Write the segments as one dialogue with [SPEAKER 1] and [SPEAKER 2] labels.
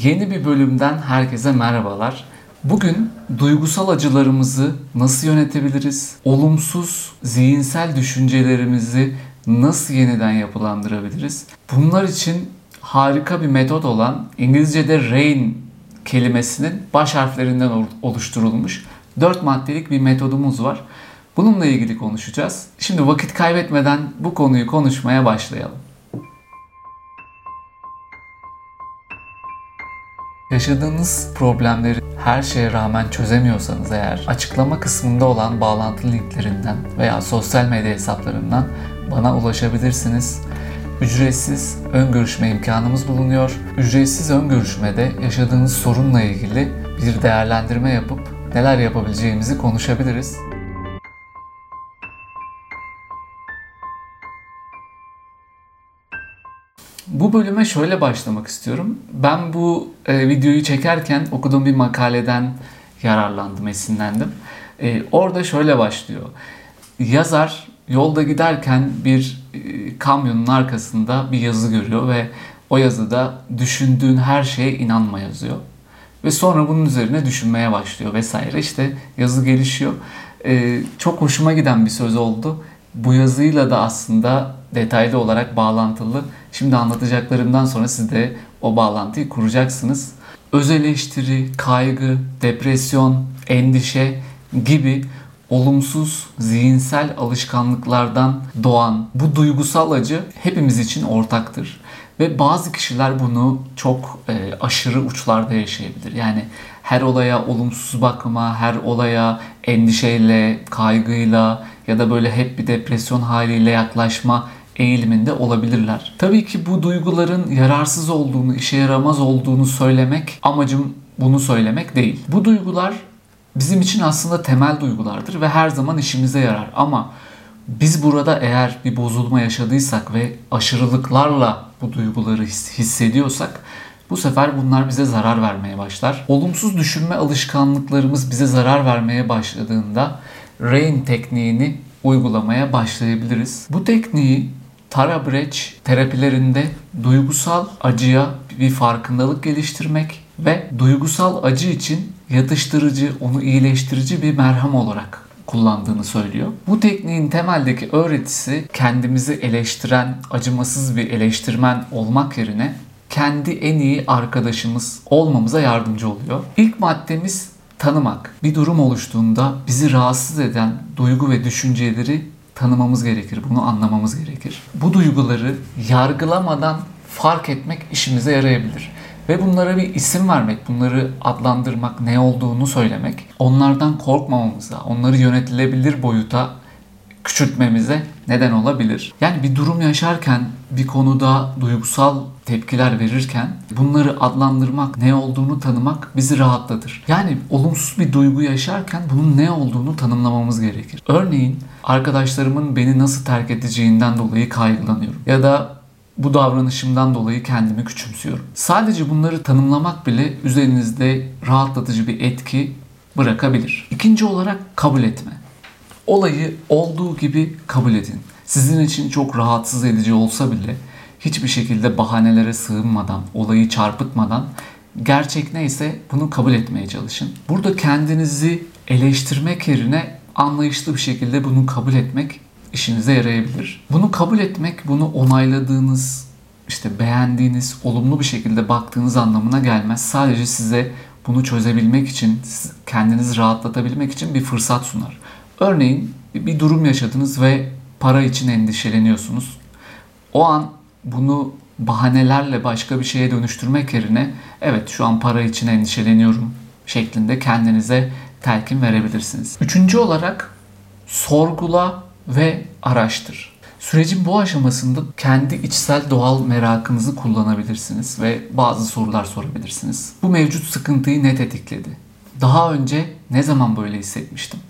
[SPEAKER 1] Yeni bir bölümden herkese merhabalar. Bugün duygusal acılarımızı nasıl yönetebiliriz? Olumsuz zihinsel düşüncelerimizi nasıl yeniden yapılandırabiliriz? Bunlar için harika bir metot olan İngilizce'de RAIN kelimesinin baş harflerinden oluşturulmuş 4 maddelik bir metodumuz var. Bununla ilgili konuşacağız. Şimdi vakit kaybetmeden bu konuyu konuşmaya başlayalım. Yaşadığınız problemleri her şeye rağmen çözemiyorsanız eğer açıklama kısmında olan bağlantı linklerinden veya sosyal medya hesaplarından bana ulaşabilirsiniz. Ücretsiz ön görüşme imkanımız bulunuyor. Ücretsiz ön görüşmede yaşadığınız sorunla ilgili bir değerlendirme yapıp neler yapabileceğimizi konuşabiliriz. Bu bölüme şöyle başlamak istiyorum. Ben bu e, videoyu çekerken okuduğum bir makaleden yararlandım, esinlendim. E, orada şöyle başlıyor. Yazar yolda giderken bir e, kamyonun arkasında bir yazı görüyor ve o yazıda düşündüğün her şeye inanma yazıyor. Ve sonra bunun üzerine düşünmeye başlıyor vesaire. İşte yazı gelişiyor. E, çok hoşuma giden bir söz oldu. Bu yazıyla da aslında detaylı olarak bağlantılı. Şimdi anlatacaklarımdan sonra siz de o bağlantıyı kuracaksınız. Öz eleştiri, kaygı, depresyon, endişe gibi olumsuz zihinsel alışkanlıklardan doğan bu duygusal acı hepimiz için ortaktır. Ve bazı kişiler bunu çok e, aşırı uçlarda yaşayabilir. Yani her olaya olumsuz bakma, her olaya endişeyle, kaygıyla ya da böyle hep bir depresyon haliyle yaklaşma eğiliminde olabilirler. Tabii ki bu duyguların yararsız olduğunu, işe yaramaz olduğunu söylemek amacım bunu söylemek değil. Bu duygular bizim için aslında temel duygulardır ve her zaman işimize yarar. Ama biz burada eğer bir bozulma yaşadıysak ve aşırılıklarla bu duyguları hissediyorsak bu sefer bunlar bize zarar vermeye başlar. Olumsuz düşünme alışkanlıklarımız bize zarar vermeye başladığında RAIN tekniğini uygulamaya başlayabiliriz. Bu tekniği Tara Brach terapilerinde duygusal acıya bir farkındalık geliştirmek ve duygusal acı için yatıştırıcı, onu iyileştirici bir merhem olarak kullandığını söylüyor. Bu tekniğin temeldeki öğretisi kendimizi eleştiren, acımasız bir eleştirmen olmak yerine kendi en iyi arkadaşımız olmamıza yardımcı oluyor. İlk maddemiz tanımak. Bir durum oluştuğunda bizi rahatsız eden duygu ve düşünceleri tanımamız gerekir. Bunu anlamamız gerekir. Bu duyguları yargılamadan fark etmek işimize yarayabilir. Ve bunlara bir isim vermek, bunları adlandırmak, ne olduğunu söylemek, onlardan korkmamamıza, onları yönetilebilir boyuta küçültmemize neden olabilir. Yani bir durum yaşarken, bir konuda duygusal tepkiler verirken bunları adlandırmak, ne olduğunu tanımak bizi rahatlatır. Yani olumsuz bir duygu yaşarken bunun ne olduğunu tanımlamamız gerekir. Örneğin arkadaşlarımın beni nasıl terk edeceğinden dolayı kaygılanıyorum. Ya da bu davranışımdan dolayı kendimi küçümsüyorum. Sadece bunları tanımlamak bile üzerinizde rahatlatıcı bir etki bırakabilir. İkinci olarak kabul etme. Olayı olduğu gibi kabul edin. Sizin için çok rahatsız edici olsa bile hiçbir şekilde bahanelere sığınmadan, olayı çarpıtmadan gerçek neyse bunu kabul etmeye çalışın. Burada kendinizi eleştirmek yerine anlayışlı bir şekilde bunu kabul etmek işinize yarayabilir. Bunu kabul etmek, bunu onayladığınız, işte beğendiğiniz, olumlu bir şekilde baktığınız anlamına gelmez. Sadece size bunu çözebilmek için, kendinizi rahatlatabilmek için bir fırsat sunar. Örneğin bir durum yaşadınız ve para için endişeleniyorsunuz. O an bunu bahanelerle başka bir şeye dönüştürmek yerine evet şu an para için endişeleniyorum şeklinde kendinize telkin verebilirsiniz. Üçüncü olarak sorgula ve araştır. Sürecin bu aşamasında kendi içsel doğal merakınızı kullanabilirsiniz ve bazı sorular sorabilirsiniz. Bu mevcut sıkıntıyı ne tetikledi? Daha önce ne zaman böyle hissetmiştim?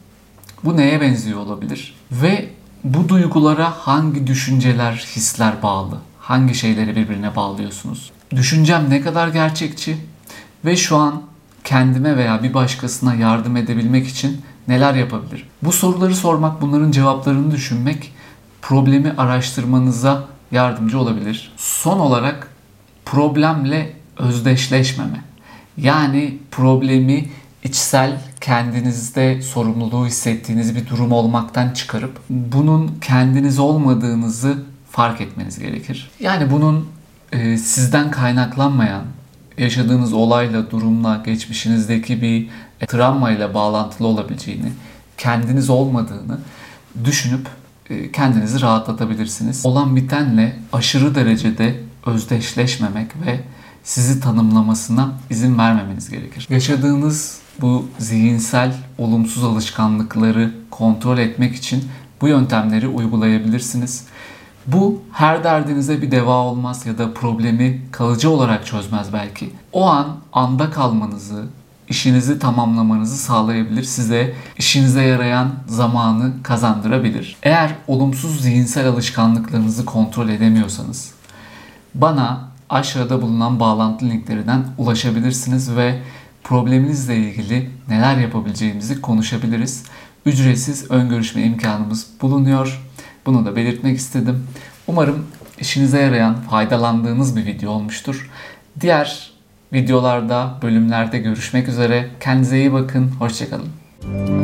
[SPEAKER 1] Bu neye benziyor olabilir? Ve bu duygulara hangi düşünceler, hisler bağlı? Hangi şeyleri birbirine bağlıyorsunuz? Düşüncem ne kadar gerçekçi ve şu an kendime veya bir başkasına yardım edebilmek için neler yapabilir? Bu soruları sormak, bunların cevaplarını düşünmek problemi araştırmanıza yardımcı olabilir. Son olarak problemle özdeşleşmeme. Yani problemi içsel kendinizde sorumluluğu hissettiğiniz bir durum olmaktan çıkarıp bunun kendiniz olmadığınızı fark etmeniz gerekir. Yani bunun e, sizden kaynaklanmayan, yaşadığınız olayla, durumla, geçmişinizdeki bir e, travmayla bağlantılı olabileceğini, kendiniz olmadığını düşünüp e, kendinizi rahatlatabilirsiniz. Olan bitenle aşırı derecede özdeşleşmemek ve sizi tanımlamasına izin vermemeniz gerekir. Yaşadığınız bu zihinsel olumsuz alışkanlıkları kontrol etmek için bu yöntemleri uygulayabilirsiniz. Bu her derdinize bir deva olmaz ya da problemi kalıcı olarak çözmez belki. O an anda kalmanızı, işinizi tamamlamanızı sağlayabilir. Size işinize yarayan zamanı kazandırabilir. Eğer olumsuz zihinsel alışkanlıklarınızı kontrol edemiyorsanız bana aşağıda bulunan bağlantı linklerinden ulaşabilirsiniz ve probleminizle ilgili neler yapabileceğimizi konuşabiliriz. Ücretsiz ön görüşme imkanımız bulunuyor. Bunu da belirtmek istedim. Umarım işinize yarayan, faydalandığınız bir video olmuştur. Diğer videolarda, bölümlerde görüşmek üzere. Kendinize iyi bakın. Hoşçakalın.